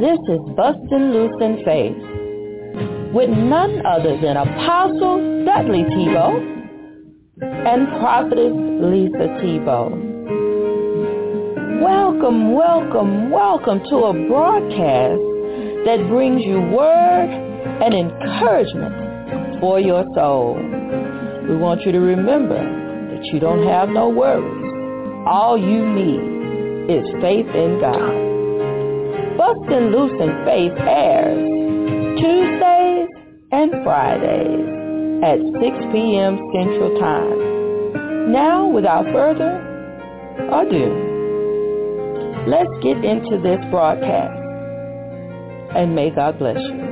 This is Bustin' Loose in Faith with none other than Apostle Dudley Thibeaux and Prophetess Lisa Thibeaux. Welcome, welcome, welcome to a broadcast that brings you word and encouragement for your soul. We want you to remember that you don't have no worries. All you need is faith in God. Bustin' Loose in Faith airs Tuesdays and Fridays at 6 p.m. Central Time. Now, without further ado, let's get into this broadcast. And may God bless you.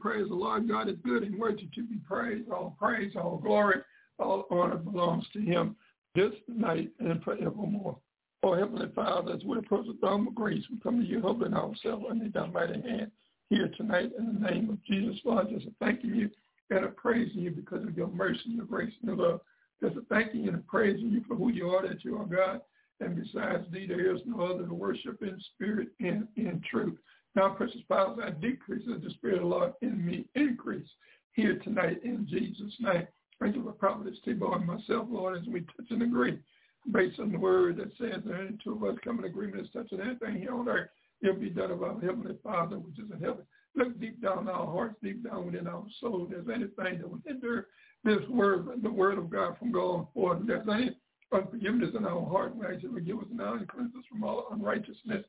Praise the Lord. God is good and worthy to be praised. All praise, all glory, all honor belongs to him this night and forevermore. Oh, Heavenly Father, as we approach the throne of grace, we come to you humbling ourselves under thy mighty hand here tonight in the name of Jesus, Lord. Just thanking you and praising you because of your mercy, your grace, and your love. Just thanking you and praising you for who you are, that you are God. And besides thee, there is no other to worship in spirit and in truth. Now, precious Father, I decrease as the Spirit of the Lord in me increase here tonight in Jesus' name. Thank you for Prophetess Thibeaux and myself, Lord, as we touch and agree based on the word that says that any two of us come in agreement as touching anything here on earth, it'll be done of our Heavenly Father, which is in heaven. Look deep down in our hearts, deep down within our soul. If there's anything that will hinder this word, the word of God from going if there's any unforgiveness in our heart, we ask you forgive us now and cleanse us from all unrighteousness.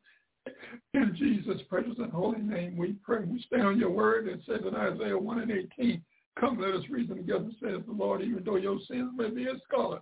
In Jesus' precious and holy name we pray. We stand on your word that says in Isaiah 1 and 18, Come, let us reason together, says the Lord, even though your sins may be as scarlet.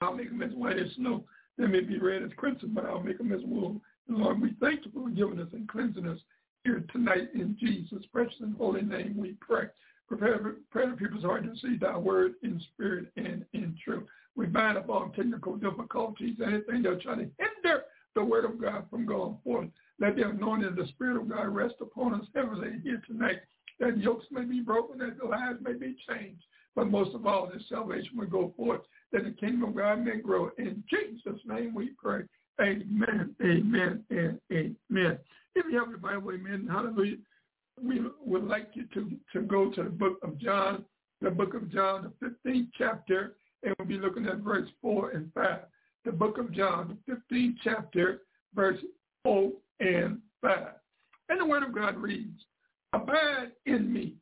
I'll make them as white as snow. They may be red as crimson, but I'll make them as wool. And Lord, we thank you for giving us and cleansing us here tonight in Jesus' precious and holy name we pray. Prepare, prepare the people's heart to see thy word in spirit and in truth. We bind up all technical difficulties, anything that try to hinder the word of God from going forth. Let the anointing of the Spirit of God rest upon us heavily here tonight, that yokes may be broken, that the lives may be changed. But most of all, that salvation will go forth, that the kingdom of God may grow. In Jesus' name we pray. Amen, amen, and amen. If you have the Bible, amen, hallelujah. We would like you to, to go to the book of John, the book of John, the 15th chapter, and we'll be looking at verse 4 and 5 the book of John, the 15th chapter, verse 4 and 5. And the word of God reads, Abide in me,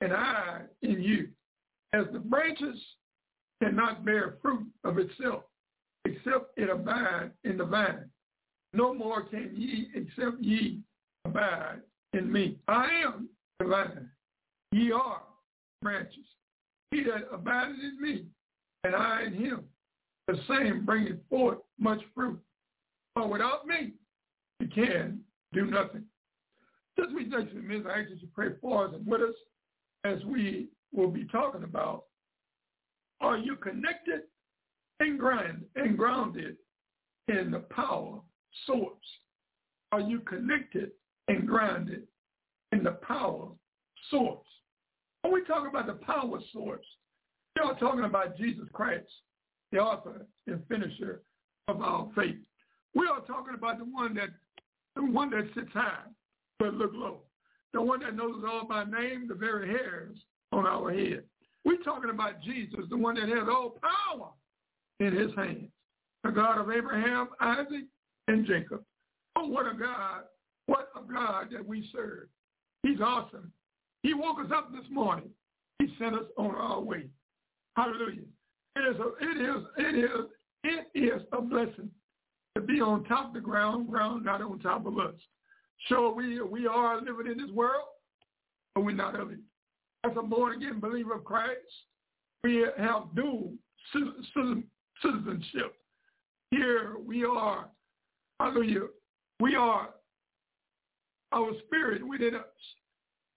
and I in you, as the branches cannot bear fruit of itself, except it abide in the vine. No more can ye, except ye abide in me. I am the vine. Ye are branches. He that abideth in me, and I in him, the same bringing forth much fruit. But without me, you can do nothing. Just we take some minutes, I ask you to pray for us and with us as we will be talking about, are you connected and grounded and grounded in the power source? Are you connected and grounded in the power source? When we talk about the power source, are talking about Jesus Christ the author and finisher of our faith. We are talking about the one that the one that sits high but look low. The one that knows all by name, the very hairs on our head. We're talking about Jesus, the one that has all power in his hands. The God of Abraham, Isaac, and Jacob. Oh, what a God. What a God that we serve. He's awesome. He woke us up this morning. He sent us on our way. Hallelujah. It is, a, it is, it is, it is a blessing to be on top of the ground, ground not on top of us. Sure, we we are living in this world, but we're not of it. As a born again believer of Christ, we have dual citizenship. Here we are, hallelujah, we are, our spirit within us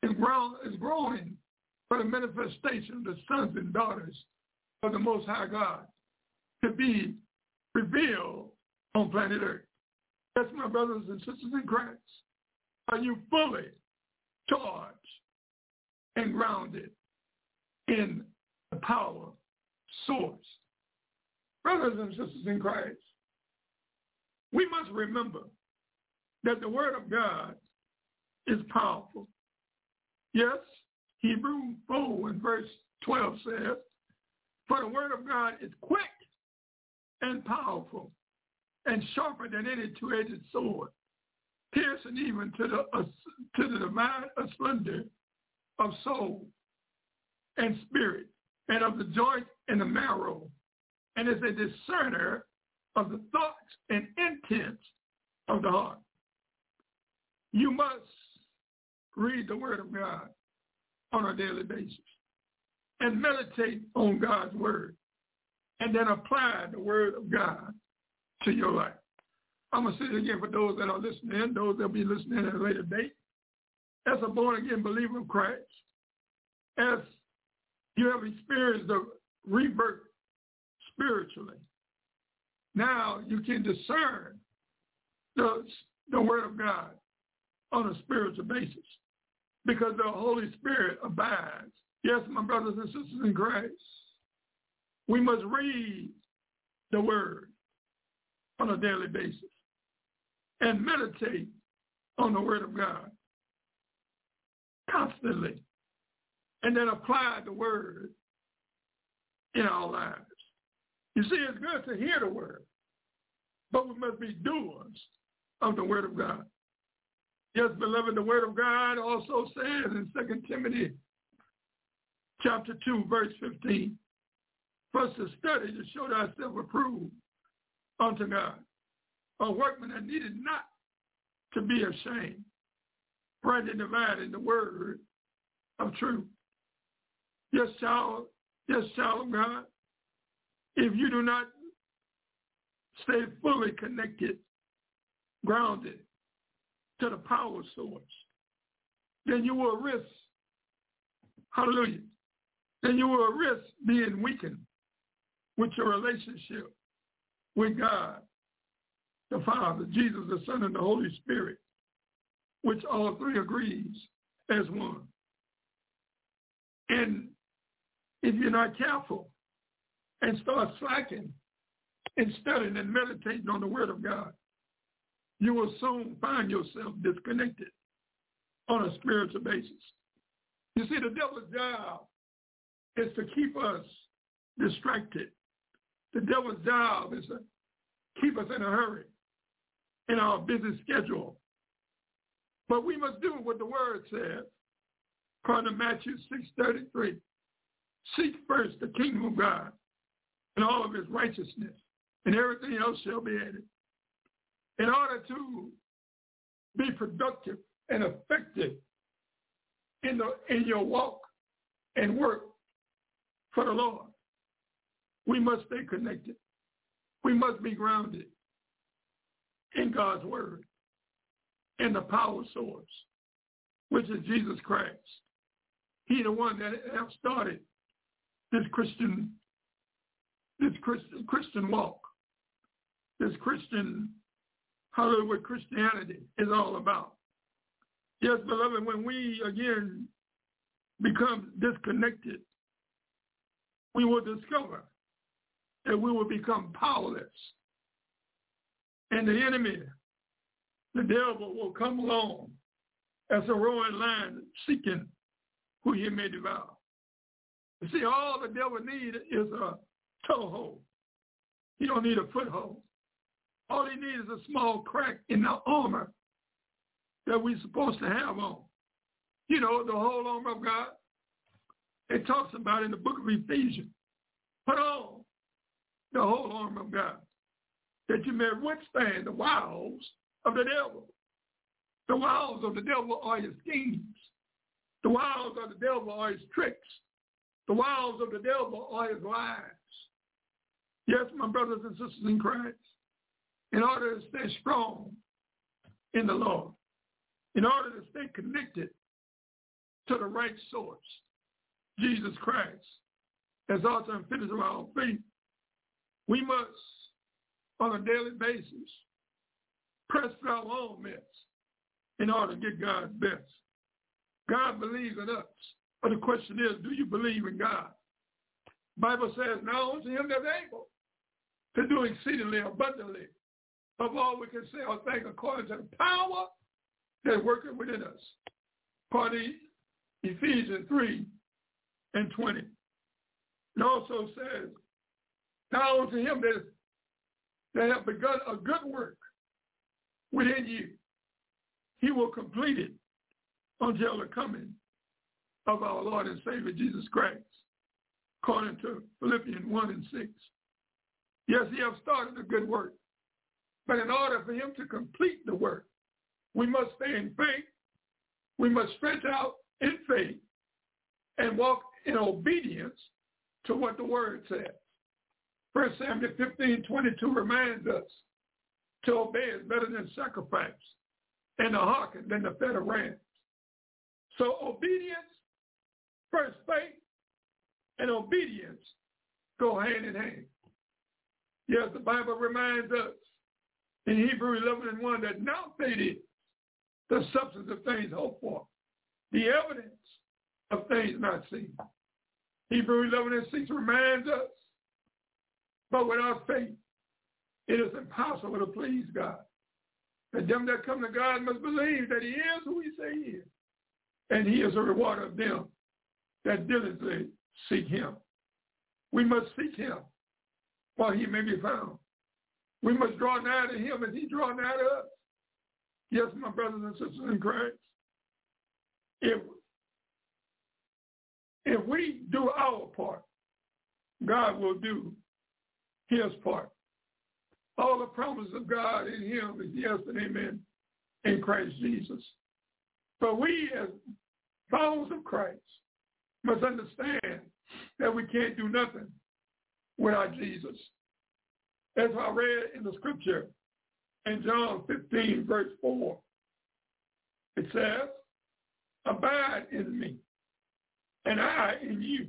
is, ground, is growing for the manifestation of the sons and daughters of the Most High God to be revealed on planet Earth. That's my brothers and sisters in Christ. Are you fully charged and grounded in the power source. Brothers and sisters in Christ, we must remember that the word of God is powerful. Yes, Hebrew 4 and verse 12 says, For the word of God is quick and powerful and sharper than any two-edged sword, piercing even to the, uh, to the divine splendor of soul and spirit and of the joint and the marrow, and is a discerner of the thoughts and intents of the heart. You must read the word of God on a daily basis and meditate on God's word and then apply the word of God to your life. I'm going to say it again for those that are listening, those that will be listening at a later date. As a born-again believer of Christ, as you have experienced the rebirth spiritually, now you can discern the, the word of God on a spiritual basis because the Holy Spirit abides. Yes, my brothers and sisters in Christ, we must read the word on a daily basis and meditate on the word of God constantly and then apply the word in our lives. You see, it's good to hear the word, but we must be doers of the word of God. Yes, beloved, the word of God also says in 2 Timothy chapter 2, verse 15, for us to study to show thyself approved unto God, a workman that needed not to be ashamed, rightly dividing the word of truth. Yes, child, yes, child of God, if you do not stay fully connected, grounded to the power source, then you will risk, hallelujah, then you will risk being weakened with your relationship with God, the Father, Jesus, the Son, and the Holy Spirit, which all three agrees as one. And if you're not careful and start slacking and studying and meditating on the Word of God, you will soon find yourself disconnected on a spiritual basis. You see, the devil's job is to keep us distracted. The devil's job is to keep us in a hurry in our busy schedule. But we must do what the word says, according to Matthew 6.33. Seek first the kingdom of God and all of his righteousness, and everything else shall be added in order to be productive and effective in, the, in your walk and work for the Lord. We must stay connected. We must be grounded in God's word, and the power source, which is Jesus Christ. He the one that have started this Christian, this Christian, Christian walk, this Christian Hollywood Christianity is all about. Yes, beloved, when we again become disconnected, we will discover that we will become powerless. And the enemy, the devil, will come along as a roaring lion seeking who he may devour. You see, all the devil needs is a toehold. He don't need a foothold. All he needs is a small crack in the armor that we're supposed to have on. You know, the whole armor of God. It talks about in the book of Ephesians. Put on the whole armor of God that you may withstand the wiles of the devil. The wiles of the devil are his schemes. The wiles of the devil are his tricks. The wiles of the devil are his lies. Yes, my brothers and sisters in Christ in order to stay strong in the Lord, in order to stay connected to the right source, Jesus Christ, as author and finisher of our faith, we must, on a daily basis, press our own mess in order to get God's best. God believes in us. But the question is, do you believe in God? Bible says, now unto him that's able to do exceedingly abundantly of all we can say or think according to the power that's working within us. According Ephesians 3 and 20. It also says, now unto him that, that have begun a good work within you, he will complete it until the coming of our Lord and Savior Jesus Christ, according to Philippians 1 and 6. Yes, he has started a good work, but in order for him to complete the work, we must stay in faith. We must stretch out in faith and walk in obedience to what the word says. First Samuel 15, 22 reminds us to obey is better than sacrifice and to hearken than the fed of rams. So obedience, first faith, and obedience go hand in hand. Yes, the Bible reminds us in Hebrew 11 and 1 that now faith is the substance of things hoped for, the evidence of things not seen. Hebrew 11 and 6 reminds us, but without faith, it is impossible to please God. And them that come to God must believe that he is who he say he is. And he is a rewarder of them that diligently seek him. We must seek him while he may be found. We must draw nigh to him as he draw nigh to us. Yes, my brothers and sisters in Christ. If, if we do our part, God will do his part. All the promises of God in him is yes and amen in Christ Jesus. But we as followers of Christ must understand that we can't do nothing without Jesus. As I read in the scripture in John 15, verse 4, it says, abide in me and I in you.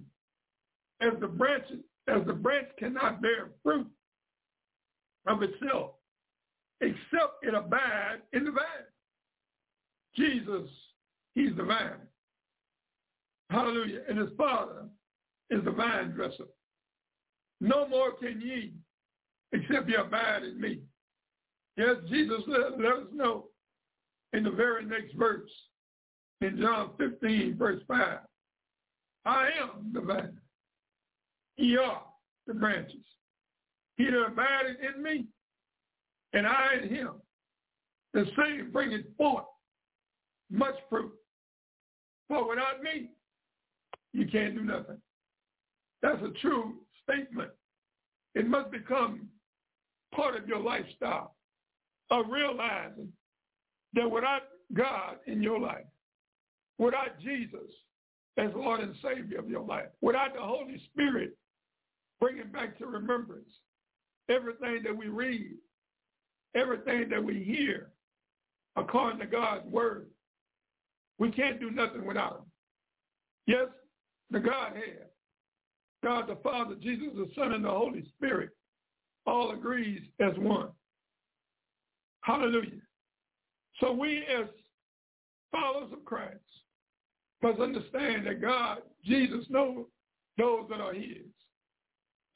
As the branches, as the branch cannot bear fruit of itself, except it abide in the vine. Jesus, he's the vine. Hallelujah. And his father is the vine dresser. No more can ye except ye abide in me. Yes, Jesus let, let us know in the very next verse in John 15, verse 5. I am the vine. Ye are the branches. He that abideth in me, and I in him, the same bringeth forth much fruit. For without me, you can't do nothing. That's a true statement. It must become part of your lifestyle of realizing that without God in your life, without Jesus as Lord and Savior of your life, without the Holy Spirit bringing back to remembrance everything that we read, everything that we hear, according to God's word. We can't do nothing without him. Yes, the Godhead, God the Father, Jesus the Son, and the Holy Spirit all agrees as one. Hallelujah. So we as followers of Christ must understand that God, Jesus knows those that are his.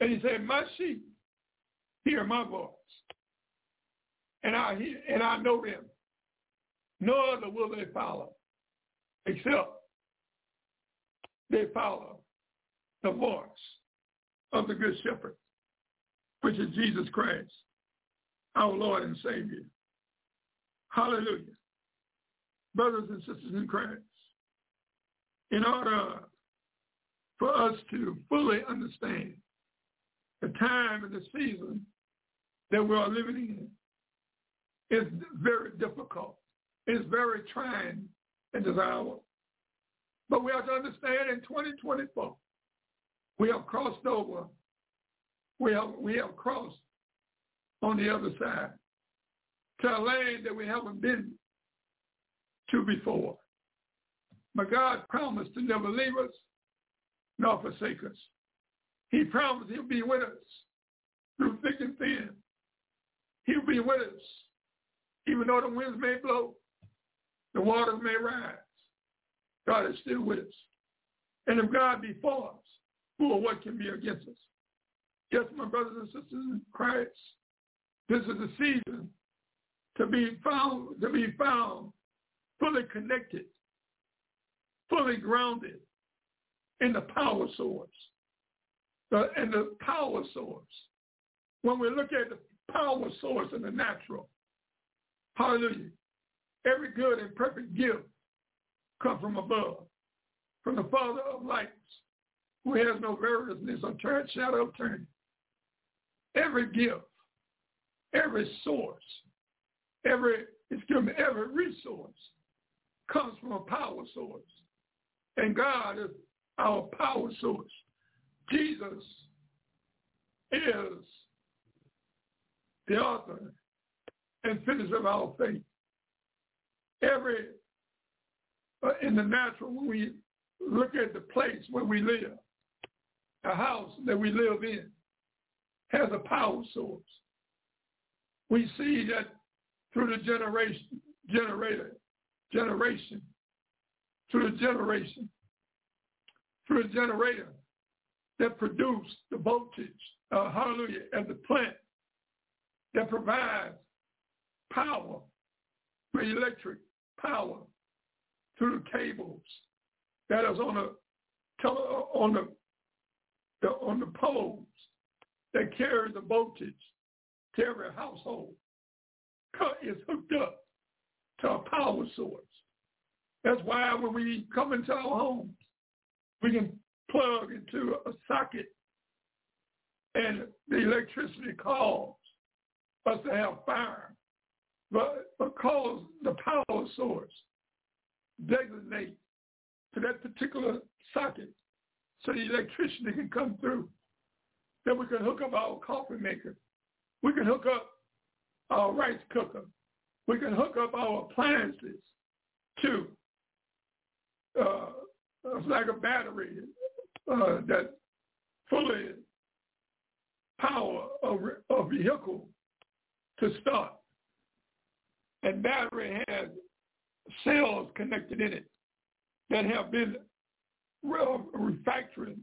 And he said, my sheep hear my voice. And I hear, and I know them. No other will they follow except they follow the voice of the good shepherd, which is Jesus Christ, our Lord and Savior. Hallelujah. Brothers and sisters in Christ, in order for us to fully understand the time and the season that we are living in is very difficult. It's very trying and desirable. But we have to understand in 2024, we have crossed over. We have, we have crossed on the other side to a land that we haven't been to before. But God promised to never leave us nor forsake us. He promised he'll be with us through thick and thin. He'll be with us. Even though the winds may blow, the waters may rise. God is still with us. And if God be for us, who or what can be against us. Yes, my brothers and sisters in Christ, this is a season to be found, to be found fully connected, fully grounded in the power source. The, and the power source. When we look at the power source in the natural, hallelujah, every good and perfect gift comes from above, from the Father of lights, who has no variousness or turn, shadow of turning. Every gift, every source, every, excuse me, every resource comes from a power source. And God is our power source. Jesus is the author and finisher of our faith. Every, uh, in the natural, when we look at the place where we live, the house that we live in has a power source. We see that through the generation, generator, generation, through the generation, through the generator that produce the voltage, uh, hallelujah, and the plant that provides power, for electric power through the cables that is on the on the, the on the poles that carry the voltage to every household is hooked up to a power source. That's why when we come into our homes, we can plug into a socket and the electricity calls us to have fire. But because the power source designates to that particular socket so the electricity can come through, then we can hook up our coffee maker. We can hook up our rice cooker. We can hook up our appliances to uh, like a battery uh, that fully power a, a vehicle to start. And battery has cells connected in it that have been refactored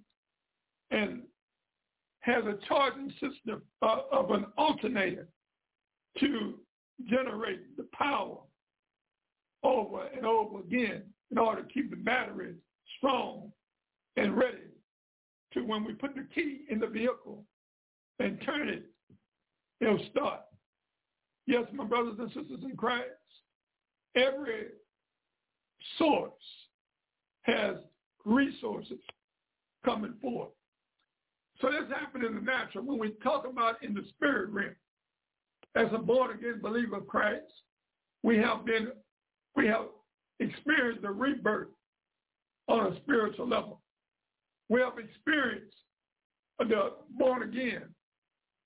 and has a charging system uh, of an alternator to generate the power over and over again in order to keep the battery strong and ready to when we put the key in the vehicle and turn it, it'll start. Yes, my brothers and sisters in Christ, every source has resources coming forth. So this happened in the natural. When we talk about in the spirit realm, as a born again believer of Christ, we have been, we have experienced the rebirth on a spiritual level. We have experienced the born again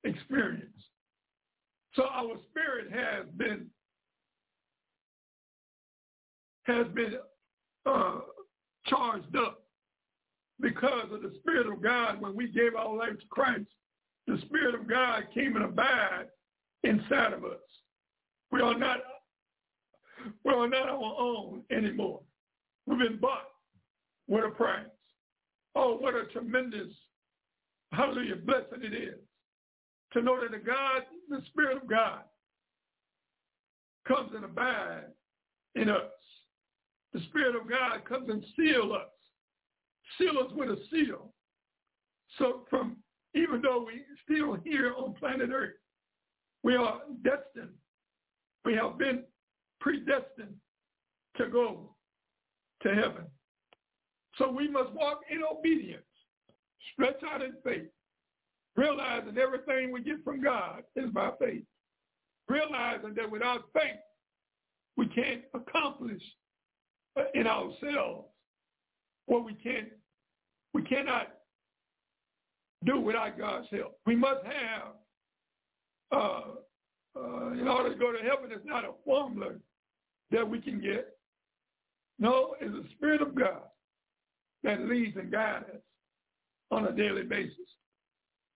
experience. So our spirit has been has been uh, charged up because of the Spirit of God. When we gave our life to Christ, the Spirit of God came and abide inside of us. We are not we are not our own anymore. We've been bought with a price. Oh, what a tremendous, hallelujah, blessing it is to know that the God, the Spirit of God, comes and abides in us. The Spirit of God comes and seal us, seal us with a seal. So from, even though we still here on planet Earth, we are destined. We have been predestined to go to heaven. So we must walk in obedience, stretch out in faith, realizing everything we get from God is by faith, realizing that without faith, we can't accomplish in ourselves what we can't, we cannot do without God's help. We must have, uh, uh, in order to go to heaven, it's not a formula that we can get. No, it's the Spirit of God that leads and guides us on a daily basis.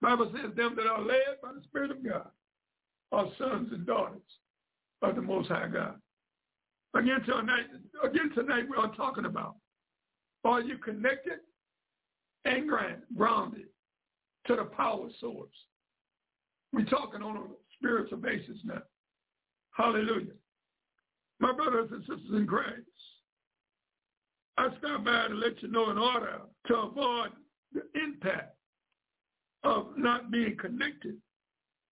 Bible says them that are led by the Spirit of God are sons and daughters of the Most High God. Again tonight, again tonight we are talking about, are you connected and grounded to the power source. We're talking on a spiritual basis now. Hallelujah. My brothers and sisters in Christ, I stop by to let you know in order to avoid the impact of not being connected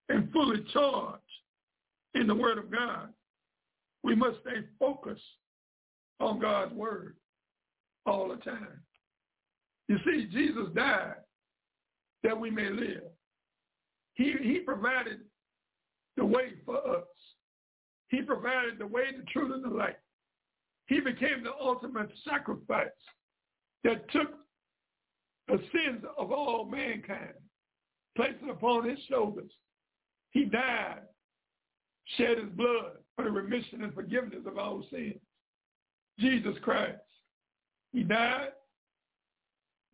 and fully charged in the Word of God, we must stay focused on God's Word all the time. You see, Jesus died that we may live. He, he provided the way for us. He provided the way, the truth, and the light. He became the ultimate sacrifice that took the sins of all mankind, placed it upon his shoulders. He died, shed his blood for the remission and forgiveness of all sins. Jesus Christ. He died,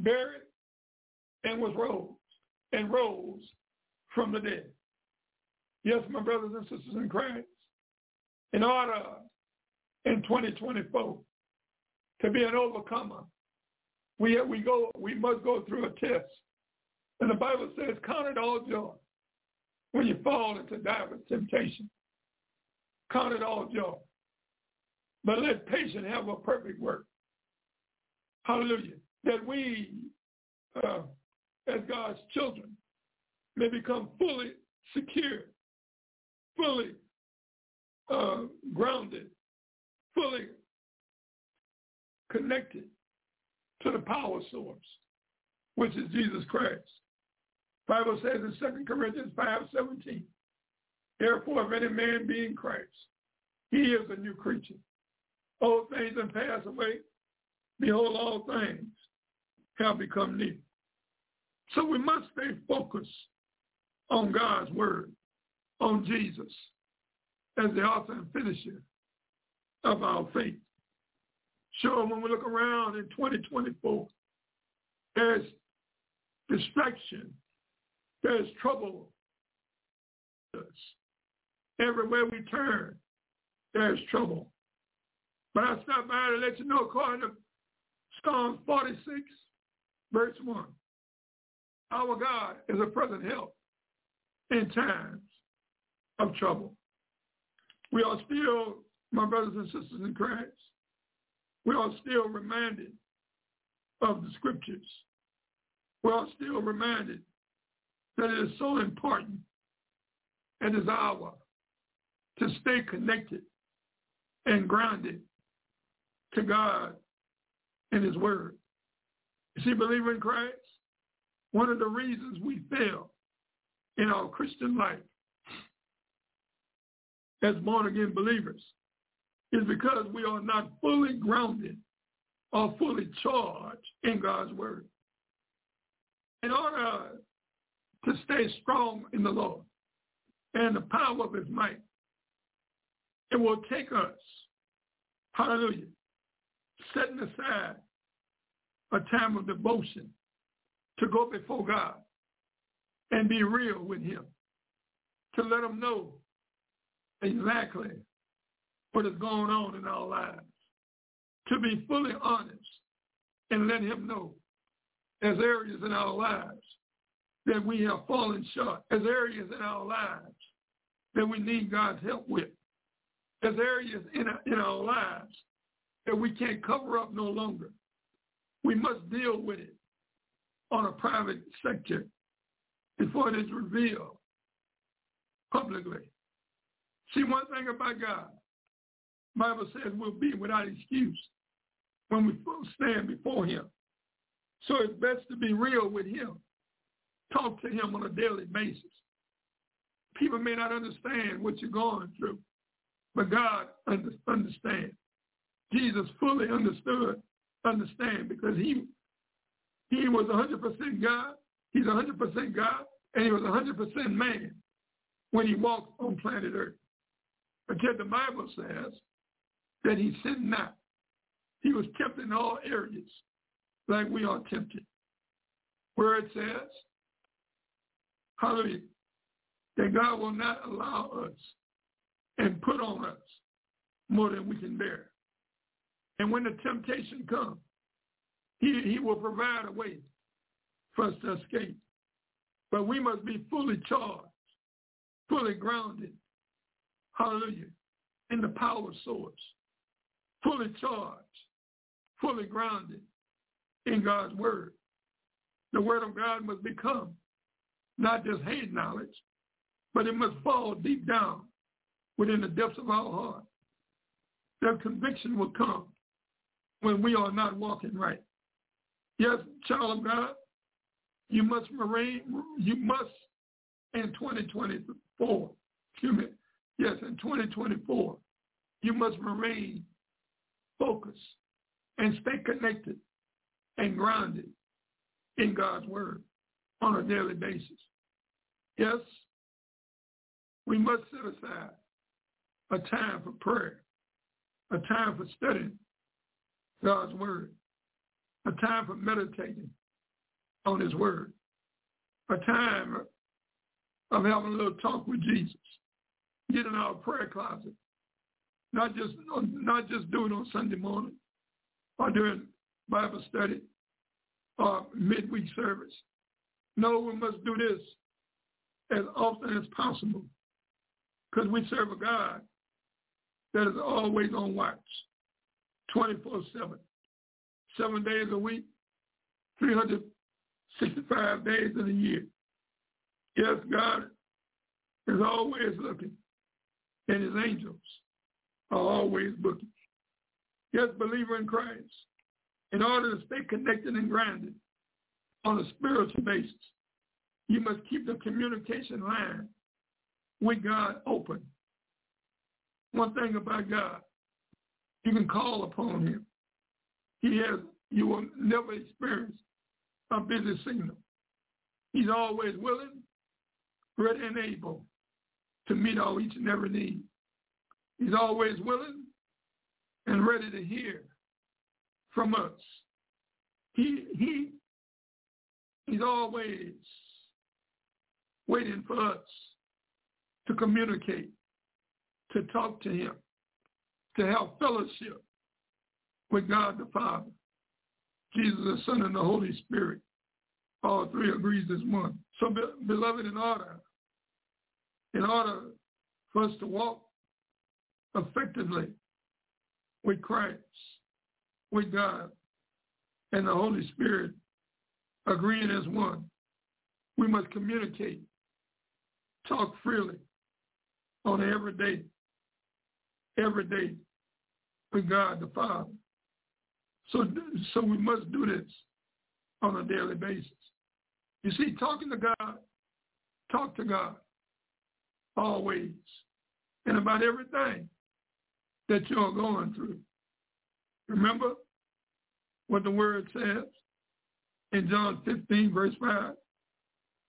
buried, and was rose, and rose from the dead. Yes, my brothers and sisters in Christ, in order in 2024 to be an overcomer, we, we, go, we must go through a test. And the Bible says, count it all joy when you fall into diverse temptation. Count it all joy. But let patience have a perfect work. Hallelujah. That we, uh, as God's children, may become fully secure, fully uh, grounded, fully connected to the power source, which is Jesus Christ. Bible says in 2 Corinthians 5, 17, Therefore, if any man be in Christ, he is a new creature. Old things have passed away. Behold, all things have become new. So we must stay focused on God's word, on Jesus, as the author and finisher of our faith. Sure, when we look around in 2024, there's distraction, there's trouble. Everywhere we turn, there's trouble. But I stop by to let you know, according to Psalms 46, verse 1, our God is a present help in times of trouble. We are still, my brothers and sisters in Christ, we are still reminded of the scriptures. We are still reminded that it is so important and is our to stay connected and grounded to God and his word. You see, believer in Christ, one of the reasons we fail in our Christian life as born-again believers is because we are not fully grounded or fully charged in God's word. In order to stay strong in the Lord and the power of his might, it will take us, hallelujah, setting aside a time of devotion to go before God and be real with him, to let him know exactly what is going on in our lives, to be fully honest and let him know as areas in our lives that we have fallen short, as areas in our lives that we need God's help with, as areas in our, in our lives that we can't cover up no longer. We must deal with it on a private sector before it is revealed publicly. See, one thing about God, Bible says we'll be without excuse when we stand before him. So it's best to be real with him. Talk to him on a daily basis. People may not understand what you're going through, but God understands. Jesus fully understood, understand, because he he was 100% God. He's 100% God, and he was 100% man when he walked on planet Earth. But yet the Bible says that he sinned not. He was tempted in all areas like we are tempted. Where it says, hallelujah, that God will not allow us and put on us more than we can bear. And when the temptation comes, he, he will provide a way for us to escape. But we must be fully charged, fully grounded, hallelujah, in the power source, fully charged, fully grounded in God's word. The word of God must become not just head knowledge, but it must fall deep down within the depths of our heart. That conviction will come when we are not walking right. Yes, child of God, you must remain, you must in 2024, excuse me, yes, in 2024, you must remain focused and stay connected and grounded in God's word on a daily basis. Yes, we must set aside a time for prayer, a time for studying God's word, a time for meditating on his word, a time of having a little talk with Jesus, get in our prayer closet, not just not just do it on Sunday morning or during Bible study or midweek service. No, we must do this as often as possible because we serve a God that is always on watch, 24-7, seven days a week, 365 days in a year. Yes, God is always looking, and his angels are always looking. Yes, believer in Christ, in order to stay connected and grounded on a spiritual basis, you must keep the communication line with God open. One thing about God, you can call upon him. He has, you will never experience a busy signal. He's always willing, ready, and able to meet all each and every need. He's always willing and ready to hear from us. He, he, he's always waiting for us to communicate, to talk to him, to have fellowship with God the Father, Jesus the Son, and the Holy Spirit. All three agrees as one. So, beloved, in order, in order for us to walk effectively with Christ, with God, and the Holy Spirit agreeing as one, we must communicate talk freely on every day, every day with God the Father. So, so we must do this on a daily basis. You see, talking to God, talk to God always and about everything that you're going through. Remember what the word says in John 15, verse 5,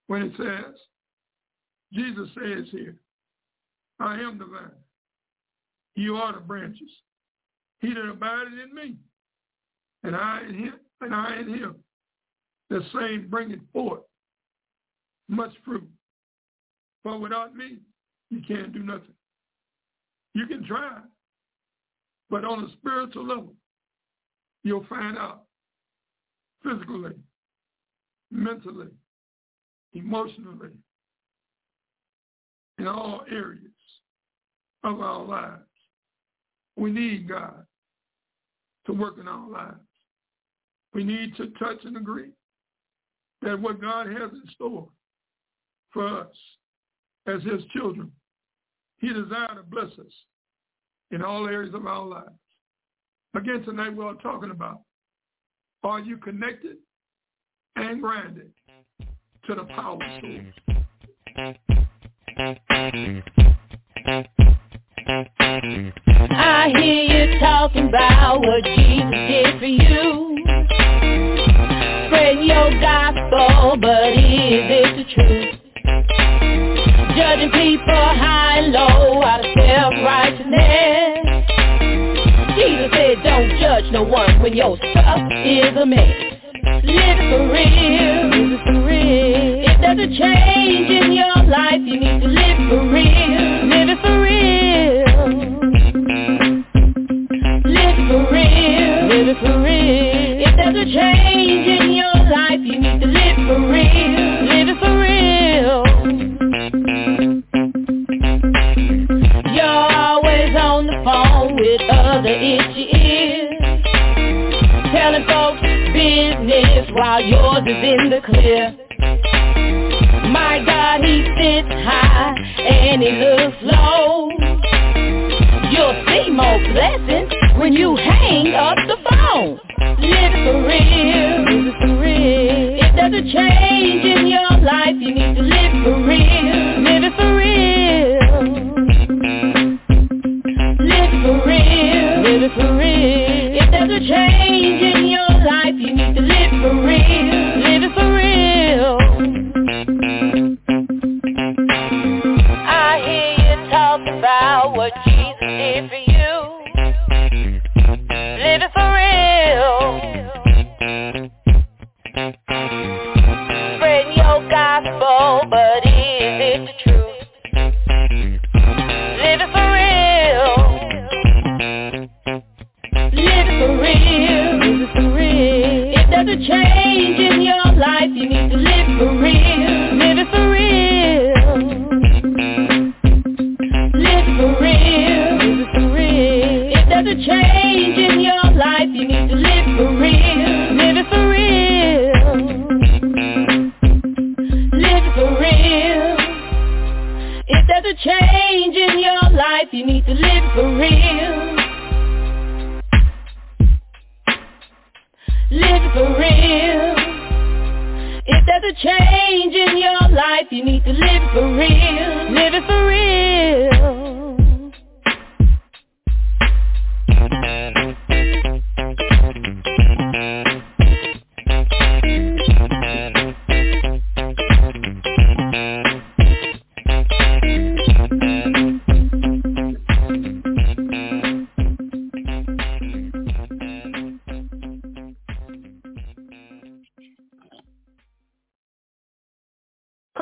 when it says, Jesus says here, I am the vine. You are the branches. He that abideth in me, and I in him, and I in him, the same bringeth forth much fruit. For without me, you can't do nothing. You can try, but on a spiritual level, you'll find out physically, mentally, emotionally, in all areas of our lives. We need God to work in our lives. We need to touch and agree that what God has in store for us as his children, he desires to bless us in all areas of our lives. Again, tonight we're talking about, are you connected and grounded to the power source? I hear you talking about what Jesus did for you. Spread your gospel, but is it the truth? Judging people high and low out of self-righteousness. Jesus said don't judge no one when your stuff is a mess. Live for real, live for real. If there's a change in your life, you need to live for real, live it for real. Live for real, live it for real. While yours is in the clear. My God, he sits high and he looks low. You'll see more blessings when you hang up the phone. Live it for real, live it for real. There's a change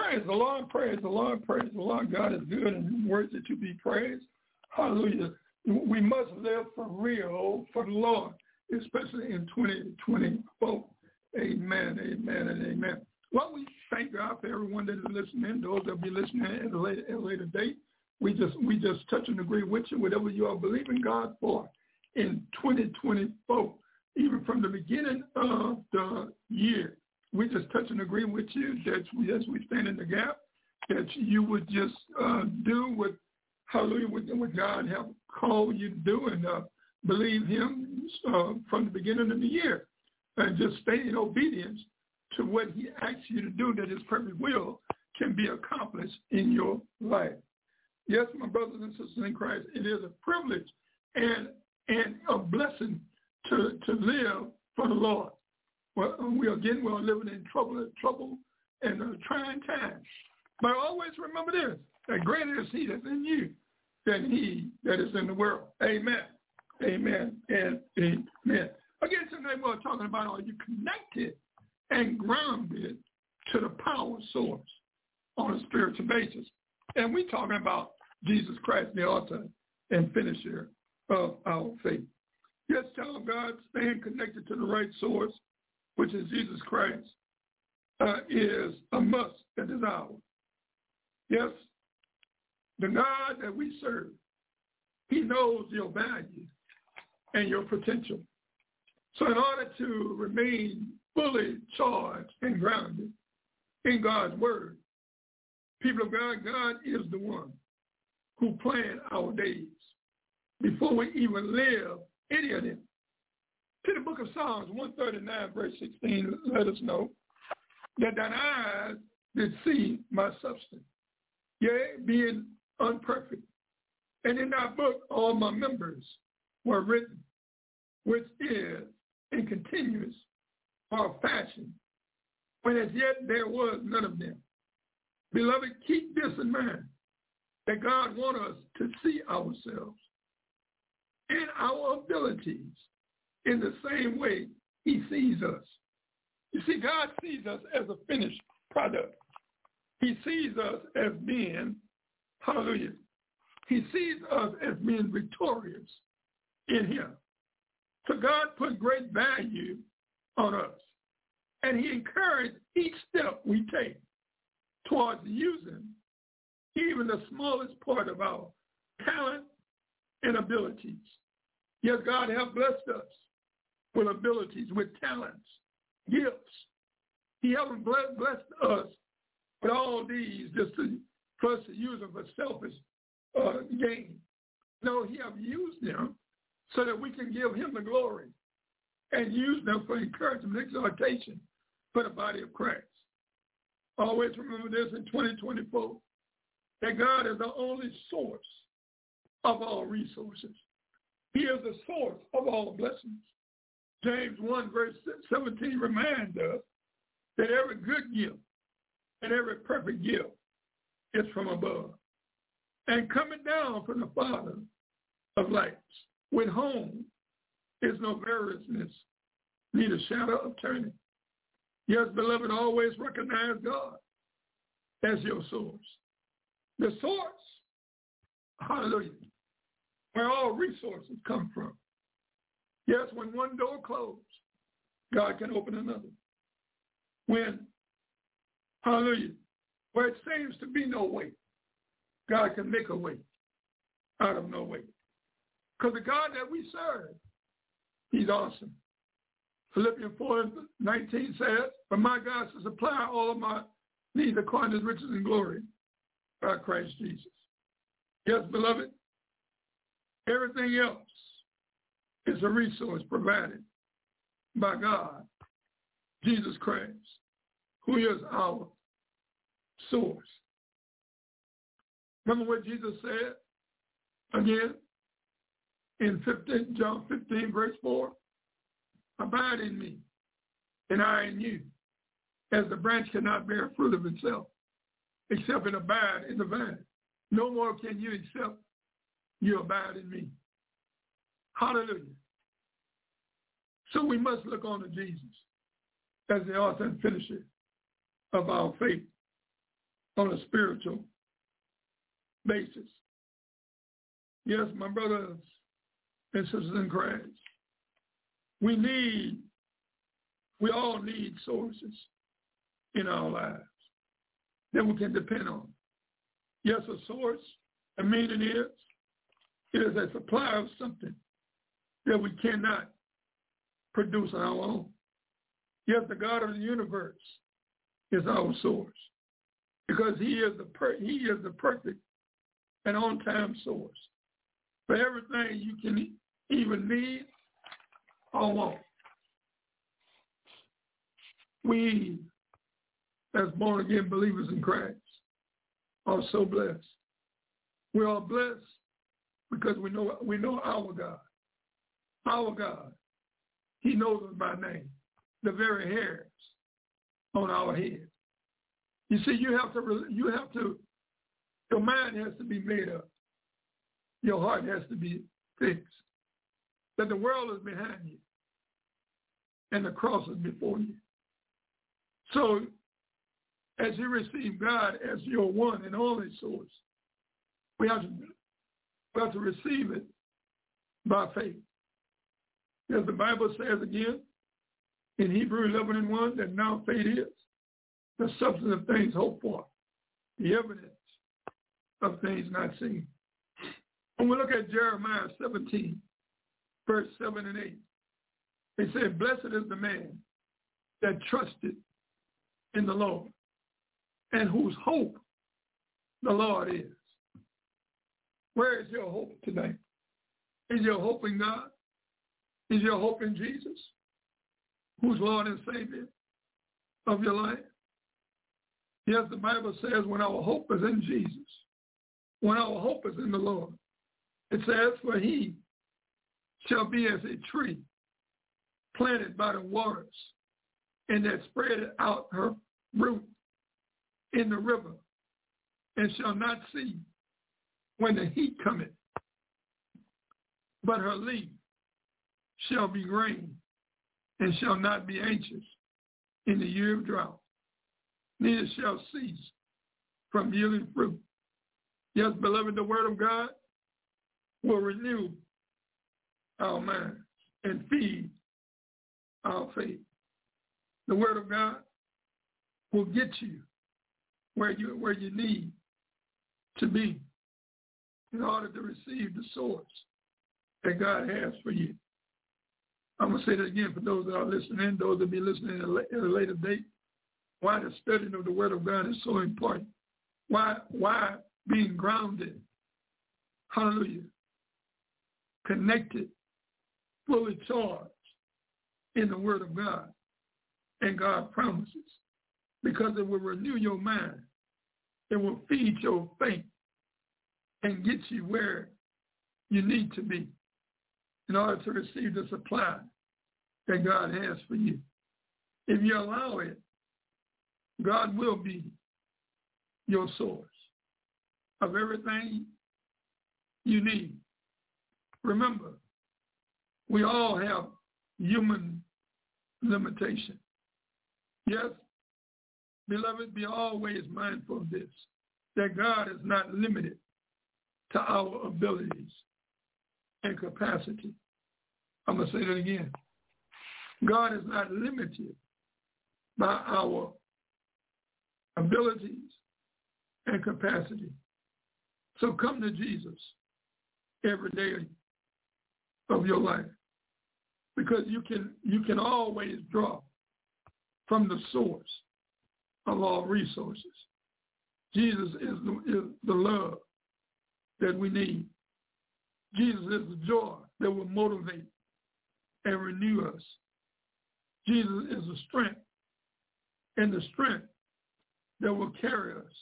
Praise the Lord, praise the Lord, praise the Lord. God is good and worthy to be praised. Hallelujah. We must live for real for the Lord, especially in 2024. Amen, amen, and amen. Well, we thank God for everyone that is listening, those that will be listening at a later, at a later date. We just we just touch and agree with you, whatever you are believing God for in 2024, even from the beginning of the year we just touch and agree with you that as we stand in the gap, that you would just uh, do what, hallelujah, what, what God have called you to do and uh, believe him uh, from the beginning of the year and just stay in obedience to what he asks you to do that his perfect will can be accomplished in your life. Yes, my brothers and sisters in Christ, it is a privilege and, and a blessing to, to live for the Lord. Well, we again we are living in trouble, trouble, and uh, trying times. But always remember this: that greater is He that's in you than He that is in the world. Amen. Amen. And amen. Again, tonight we're talking about are you connected and grounded to the power source on a spiritual basis, and we're talking about Jesus Christ, the author and finisher of our faith. Yes, child of God, staying connected to the right source which is Jesus Christ, uh, is a must at this hour. Yes, the God that we serve, he knows your value and your potential. So in order to remain fully charged and grounded in God's word, people of God, God is the one who planned our days before we even live any of them to the book of Psalms 139, verse 16, let us know that thine eyes did see my substance, yea, being unperfect. And in that book, all my members were written, which is in continuous or fashion, when as yet there was none of them. Beloved, keep this in mind, that God wants us to see ourselves and our abilities in the same way he sees us. You see, God sees us as a finished product. He sees us as being, hallelujah, he sees us as being victorious in him. So God put great value on us. And he encouraged each step we take towards using even the smallest part of our talent and abilities. Yes, God has blessed us with abilities, with talents, gifts. He hasn't blessed, us with all these just to, for us to use them for selfish uh, gain. No, he has used them so that we can give him the glory and use them for encouragement, exhortation for the body of Christ. Always remember this in 2024, that God is the only source of all resources. He is the source of all blessings. James 1 verse 17 reminds us that every good gift and every perfect gift is from above and coming down from the Father of lights, with whom is no variousness, neither shadow of turning. Yes, beloved, always recognize God as your source. The source, hallelujah, where all resources come from. Yes, when one door closed, God can open another. When, hallelujah, where it seems to be no way, God can make a way out of no way. Because the God that we serve, he's awesome. Philippians 4 19 says, But my God shall supply all of my needs according to his riches and glory by Christ Jesus. Yes, beloved, everything else is a resource provided by God, Jesus Christ, who is our source. Remember what Jesus said again in 15, John 15, verse 4? Abide in me, and I in you, as the branch cannot bear fruit of itself, except it abide in the vine. No more can you except you abide in me. Hallelujah. So we must look on to Jesus as the author and finisher of our faith on a spiritual basis. Yes, my brothers and sisters in Christ, we need, we all need sources in our lives that we can depend on. Yes, a source, the meaning is, it is a supply of something that we cannot produce on our own. Yet the God of the universe is our source because he is the per- he is the perfect and on-time source for everything you can even need or want. We, as born-again believers in Christ, are so blessed. We are blessed because we know we know our God. Our God. He knows us by name. The very hairs on our head. You see, you have to you have to your mind has to be made up. Your heart has to be fixed. That the world is behind you and the cross is before you. So as you receive God as your one and only source, we have to, we have to receive it by faith. As the Bible says again in Hebrew 11 and 1, that now faith is the substance of things hoped for, the evidence of things not seen. When we look at Jeremiah 17, verse 7 and 8, it say, blessed is the man that trusted in the Lord and whose hope the Lord is. Where is your hope today? Is your hope in God? Is your hope in Jesus, who's Lord and Savior of your life? Yes, the Bible says when our hope is in Jesus, when our hope is in the Lord, it says, for he shall be as a tree planted by the waters and that spread out her root in the river and shall not see when the heat cometh, but her leaf shall be green and shall not be anxious in the year of drought, neither shall cease from yielding fruit. Yes, beloved, the word of God will renew our minds and feed our faith. The word of God will get you where you where you need to be in order to receive the source that God has for you. I'm going to say that again for those that are listening, those that be listening at a later date. Why the studying of the Word of God is so important. Why, why being grounded, hallelujah, connected, fully charged in the Word of God and God promises. Because it will renew your mind. It will feed your faith and get you where you need to be in order to receive the supply that God has for you. If you allow it, God will be your source of everything you need. Remember, we all have human limitation. Yes, beloved, be always mindful of this, that God is not limited to our abilities and capacity. I'm going to say that again. God is not limited by our abilities and capacity. So come to Jesus every day of your life because you can you can always draw from the source of all resources. Jesus is the, is the love that we need. Jesus is the joy that will motivate and renew us. Jesus is the strength and the strength that will carry us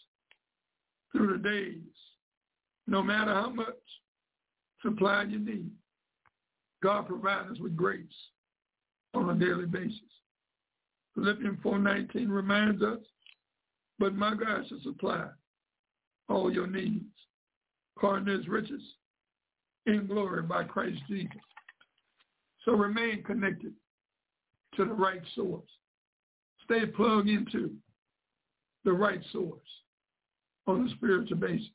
through the days, no matter how much supply you need. God provides us with grace on a daily basis. Philippians 4.19 reminds us, but my God shall supply all your needs according to his riches in glory by Christ Jesus. So remain connected to the right source. Stay plugged into the right source on a spiritual basis.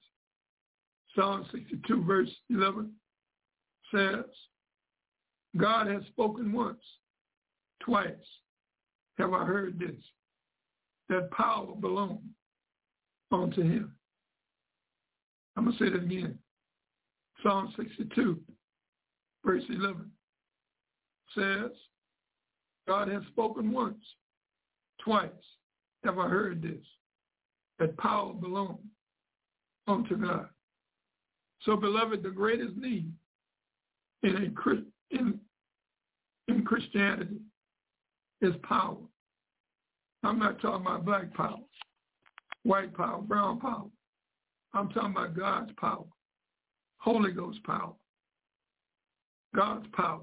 Psalm 62 verse 11 says, God has spoken once, twice have I heard this, that power belongs unto him. I'm going to say that again. Psalm 62, verse 11 says, God has spoken once, twice have I heard this, that power belongs unto God. So, beloved, the greatest need in, a, in, in Christianity is power. I'm not talking about black power, white power, brown power. I'm talking about God's power, Holy Ghost power, God's power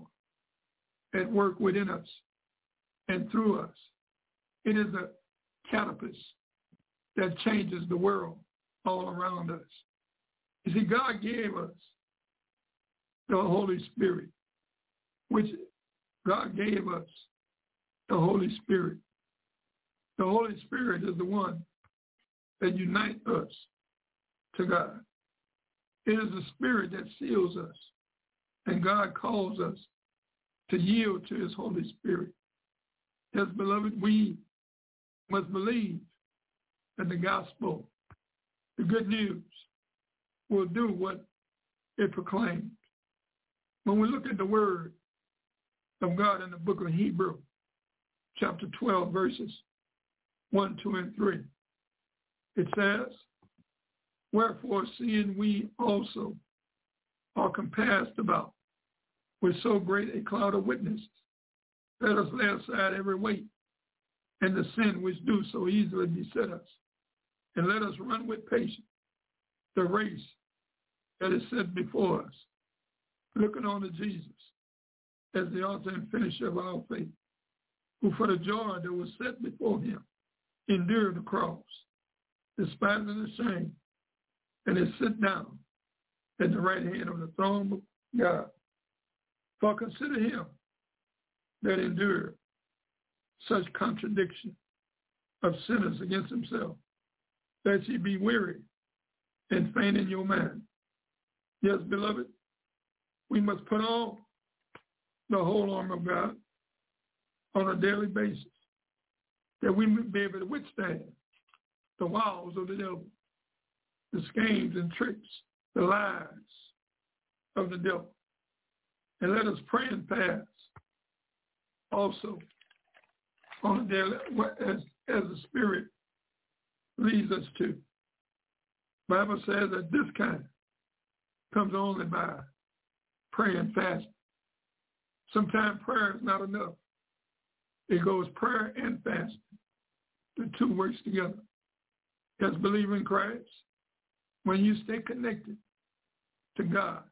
at work within us and through us. It is a catapult that changes the world all around us. You see, God gave us the Holy Spirit, which God gave us the Holy Spirit. The Holy Spirit is the one that unites us to God. It is the Spirit that seals us, and God calls us to yield to his Holy Spirit. Yes, beloved, we must believe that the gospel, the good news, will do what it proclaims. When we look at the word of God in the book of Hebrew, chapter 12, verses 1, 2, and 3, it says, Wherefore, seeing we also are compassed about with so great a cloud of witnesses, let us lay aside every weight and the sin which do so easily beset us, and let us run with patience the race that is set before us, looking on to Jesus as the author and finisher of our faith, who for the joy that was set before him endured the cross, despising the shame, and is sit down at the right hand of the throne of God. For consider him that endured such contradiction of sinners against himself, that ye be weary and faint in your mind. Yes, beloved, we must put on the whole armor of God on a daily basis, that we may be able to withstand the wiles of the devil the schemes and tricks, the lies of the devil. And let us pray and fast also on a daily, as, as the Spirit leads us to. Bible says that this kind comes only by prayer and fasting. Sometimes prayer is not enough. It goes prayer and fasting. The two works together. As believe in Christ, when you stay connected to God,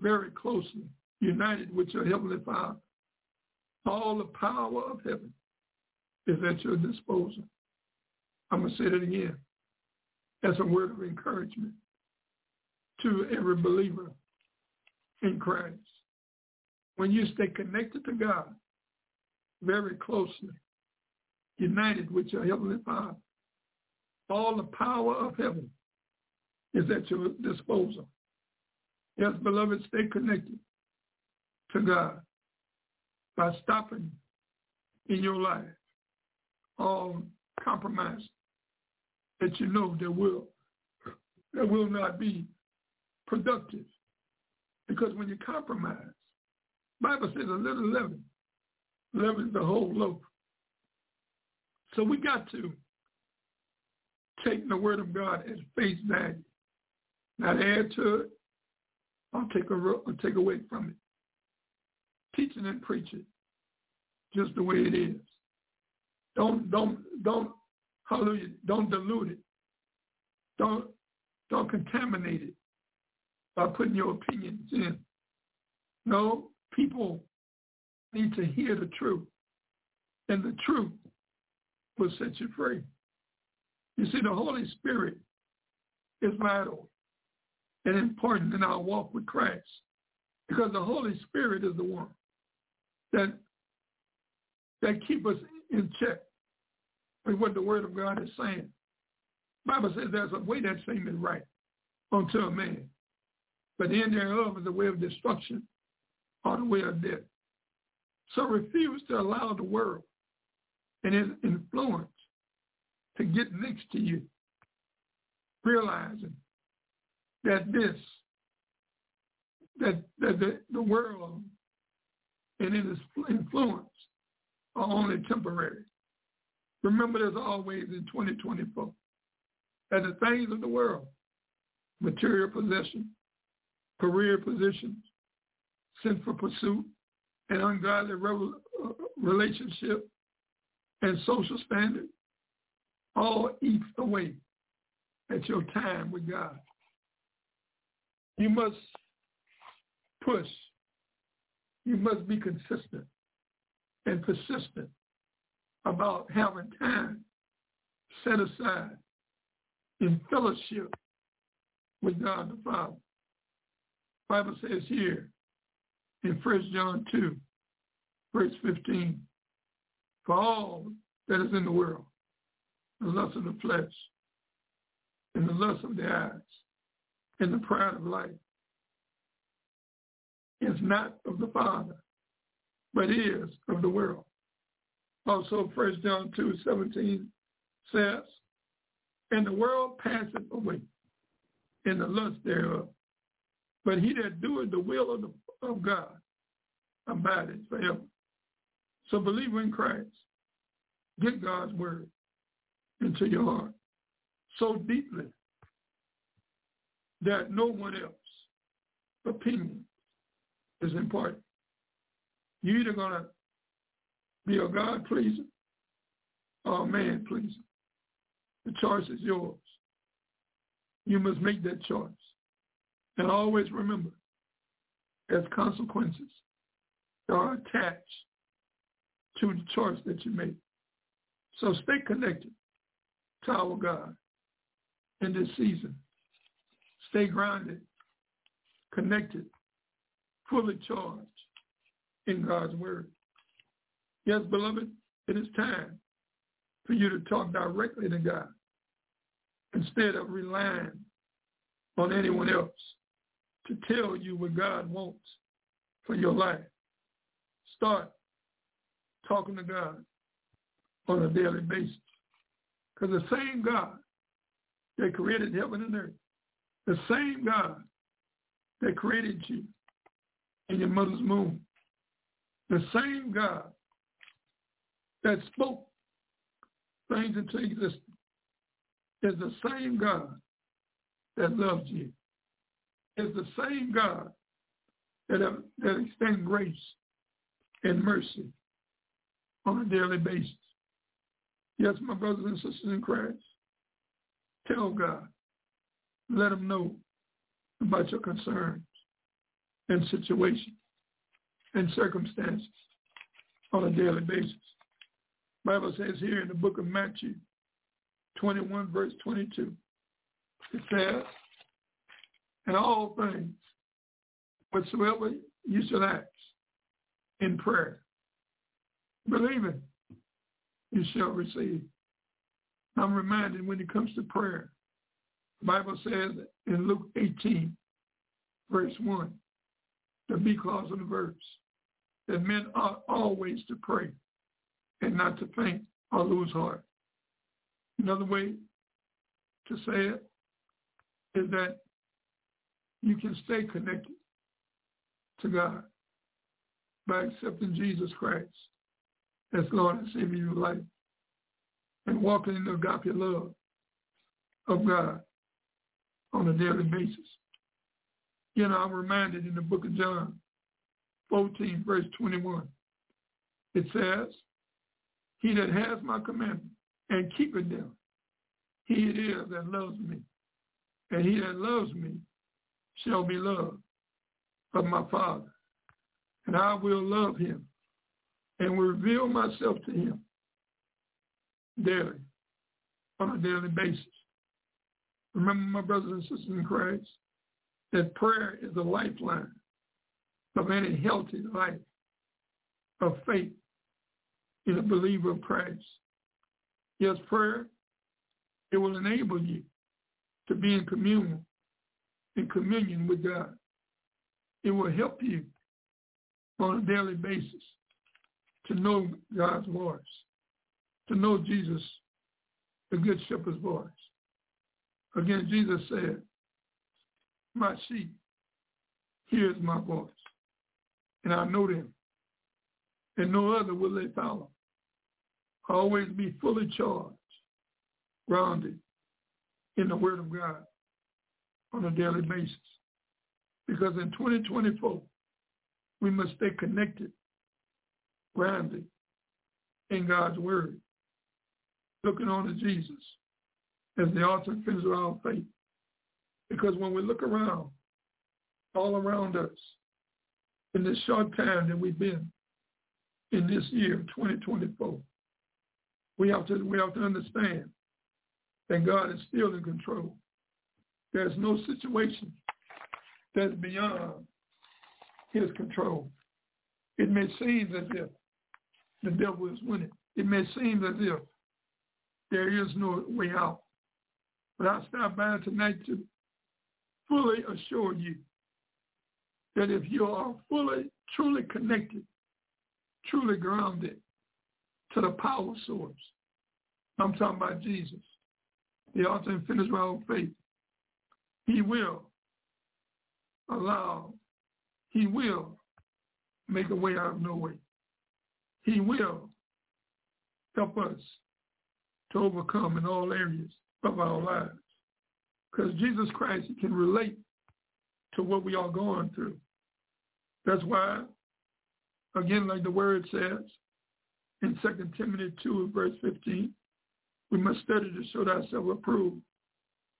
very closely, united with your Heavenly Father, all the power of heaven is at your disposal. I'm going to say that again as a word of encouragement to every believer in Christ. When you stay connected to God very closely, united with your Heavenly Father, all the power of heaven is at your disposal. Yes, beloved, stay connected to God by stopping in your life all compromise that you know that will that will not be productive. Because when you compromise, Bible says a little leaven, leaven the whole loaf. So we got to take the word of God as face value, not add to it or take, a, or take away from it. Teaching and preaching just the way it is. Don't, don't, don't, hallelujah, don't dilute it. Don't, don't contaminate it by putting your opinions in. No, people need to hear the truth. And the truth will set you free. You see, the Holy Spirit is vital and important in our walk with Christ because the Holy Spirit is the one that that keep us in check with what the Word of God is saying. Bible says there's a way that seemeth right unto a man, but the end thereof is the way of destruction or the way of death. So refuse to allow the world and its influence to get next to you, realizing that this, that, that the, the world and its influence are only temporary. Remember there's always in 2024 that the things of the world, material possession, career positions, sinful pursuit, and ungodly uh, relationship and social standard all eats away at your time with God. You must push. You must be consistent and persistent about having time set aside in fellowship with God the Father. Bible says here in 1 John 2, verse 15, for all that is in the world, the lust of the flesh, and the lust of the eyes, and the pride of life, is not of the Father, but is of the world. Also, 1 John 2, 17 says, And the world passeth away, in the lust thereof. But he that doeth the will of, the, of God abideth forever. So believe in Christ. Get God's word into your heart so deeply that no one else opinion is important. You're either going to be a God pleaser or a man pleaser. The choice is yours. You must make that choice. And always remember, as consequences are attached to the choice that you make. So stay connected to our God in this season. Stay grounded, connected, fully charged in God's word. Yes, beloved, it is time for you to talk directly to God instead of relying on anyone else to tell you what God wants for your life. Start talking to God on a daily basis. Because the same God that created heaven and earth, the same God that created you in your mother's womb. The same God that spoke things into existence is the same God that loves you. Is the same God that, uh, that extends grace and mercy on a daily basis. Yes, my brothers and sisters in Christ, tell God, let them know about your concerns and situations and circumstances on a daily basis. Bible says here in the book of Matthew 21 verse 22, it says, in all things, whatsoever you shall ask in prayer, believing you shall receive. I'm reminded when it comes to prayer, Bible says in Luke 18, verse 1, the B clause of the verse, that men ought always to pray and not to faint or lose heart. Another way to say it is that you can stay connected to God by accepting Jesus Christ as Lord and Savior of your life and walking in the agape love of God on a daily basis. You know, I'm reminded in the book of John 14, verse 21, it says, he that has my commandment and keepeth them, he it is that loves me. And he that loves me shall be loved of my Father. And I will love him and reveal myself to him daily, on a daily basis. Remember, my brothers and sisters in Christ, that prayer is a lifeline of any healthy life of faith in a believer of Christ. Yes, prayer, it will enable you to be in communion, in communion with God. It will help you on a daily basis to know God's voice, to know Jesus, the good shepherd's voice. Again, Jesus said, my sheep hears my voice, and I know them, and no other will they follow. Always be fully charged, grounded in the word of God on a daily basis. Because in 2024, we must stay connected, grounded in God's word, looking on to Jesus as the author and finisher of our faith. Because when we look around, all around us, in this short time that we've been in this year, 2024, we have to we have to understand that God is still in control. There's no situation that's beyond his control. It may seem as if the devil is winning. It may seem as if there is no way out. But I stop by tonight to fully assure you that if you are fully, truly connected, truly grounded to the power source, I'm talking about Jesus, the author and finisher of faith, he will allow, he will make a way out of no way. He will help us to overcome in all areas of our lives. Because Jesus Christ can relate to what we are going through. That's why, again, like the word says in 2 Timothy 2, verse 15, we must study to show ourselves approved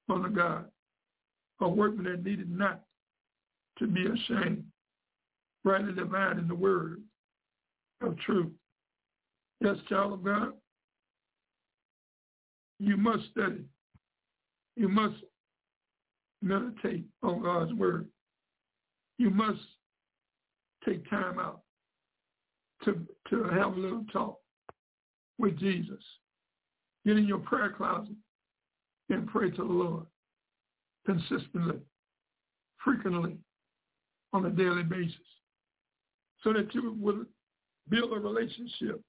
unto God, a workman that needed not to be ashamed, rightly dividing the word of truth. Yes, child of God, you must study. You must meditate on God's word. You must take time out to, to have a little talk with Jesus. Get in your prayer closet and pray to the Lord consistently, frequently, on a daily basis, so that you will build a relationship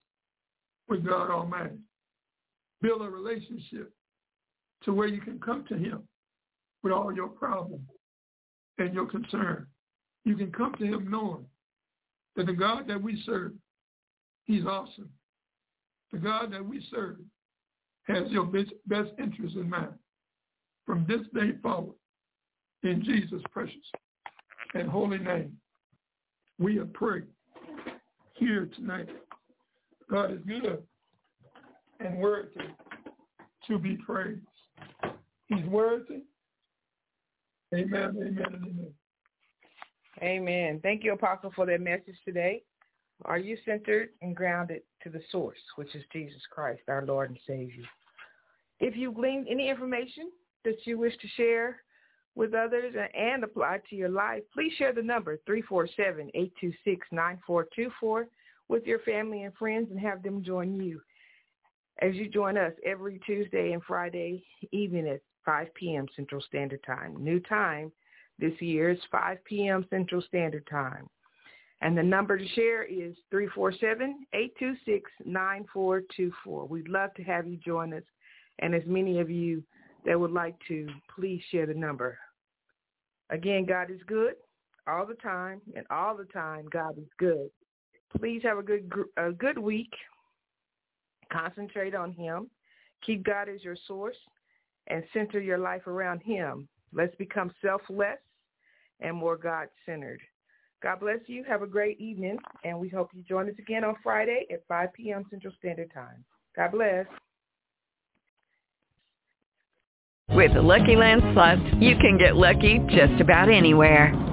with God Almighty. Build a relationship to where you can come to him with all your problems and your concern. You can come to him knowing that the God that we serve, he's awesome. The God that we serve has your best interest in mind from this day forward. In Jesus' precious and holy name, we have prayed here tonight. God is good and worthy to be praised. He's worthy. Amen, amen, amen. Amen. Thank you, Apostle, for that message today. Are you centered and grounded to the source, which is Jesus Christ, our Lord and Savior? If you gleaned any information that you wish to share with others and apply to your life, please share the number 347-826-9424 with your family and friends and have them join you as you join us every Tuesday and Friday evening at 5 p.m. Central Standard Time. New time this year is 5 p.m. Central Standard Time. And the number to share is 347-826-9424. We'd love to have you join us. And as many of you that would like to, please share the number. Again, God is good all the time, and all the time God is good. Please have a good a good week. Concentrate on him. Keep God as your source and center your life around him. Let's become selfless and more God-centered. God bless you. Have a great evening, and we hope you join us again on Friday at 5 p.m. Central Standard Time. God bless. With the Lucky Land Slots, you can get lucky just about anywhere.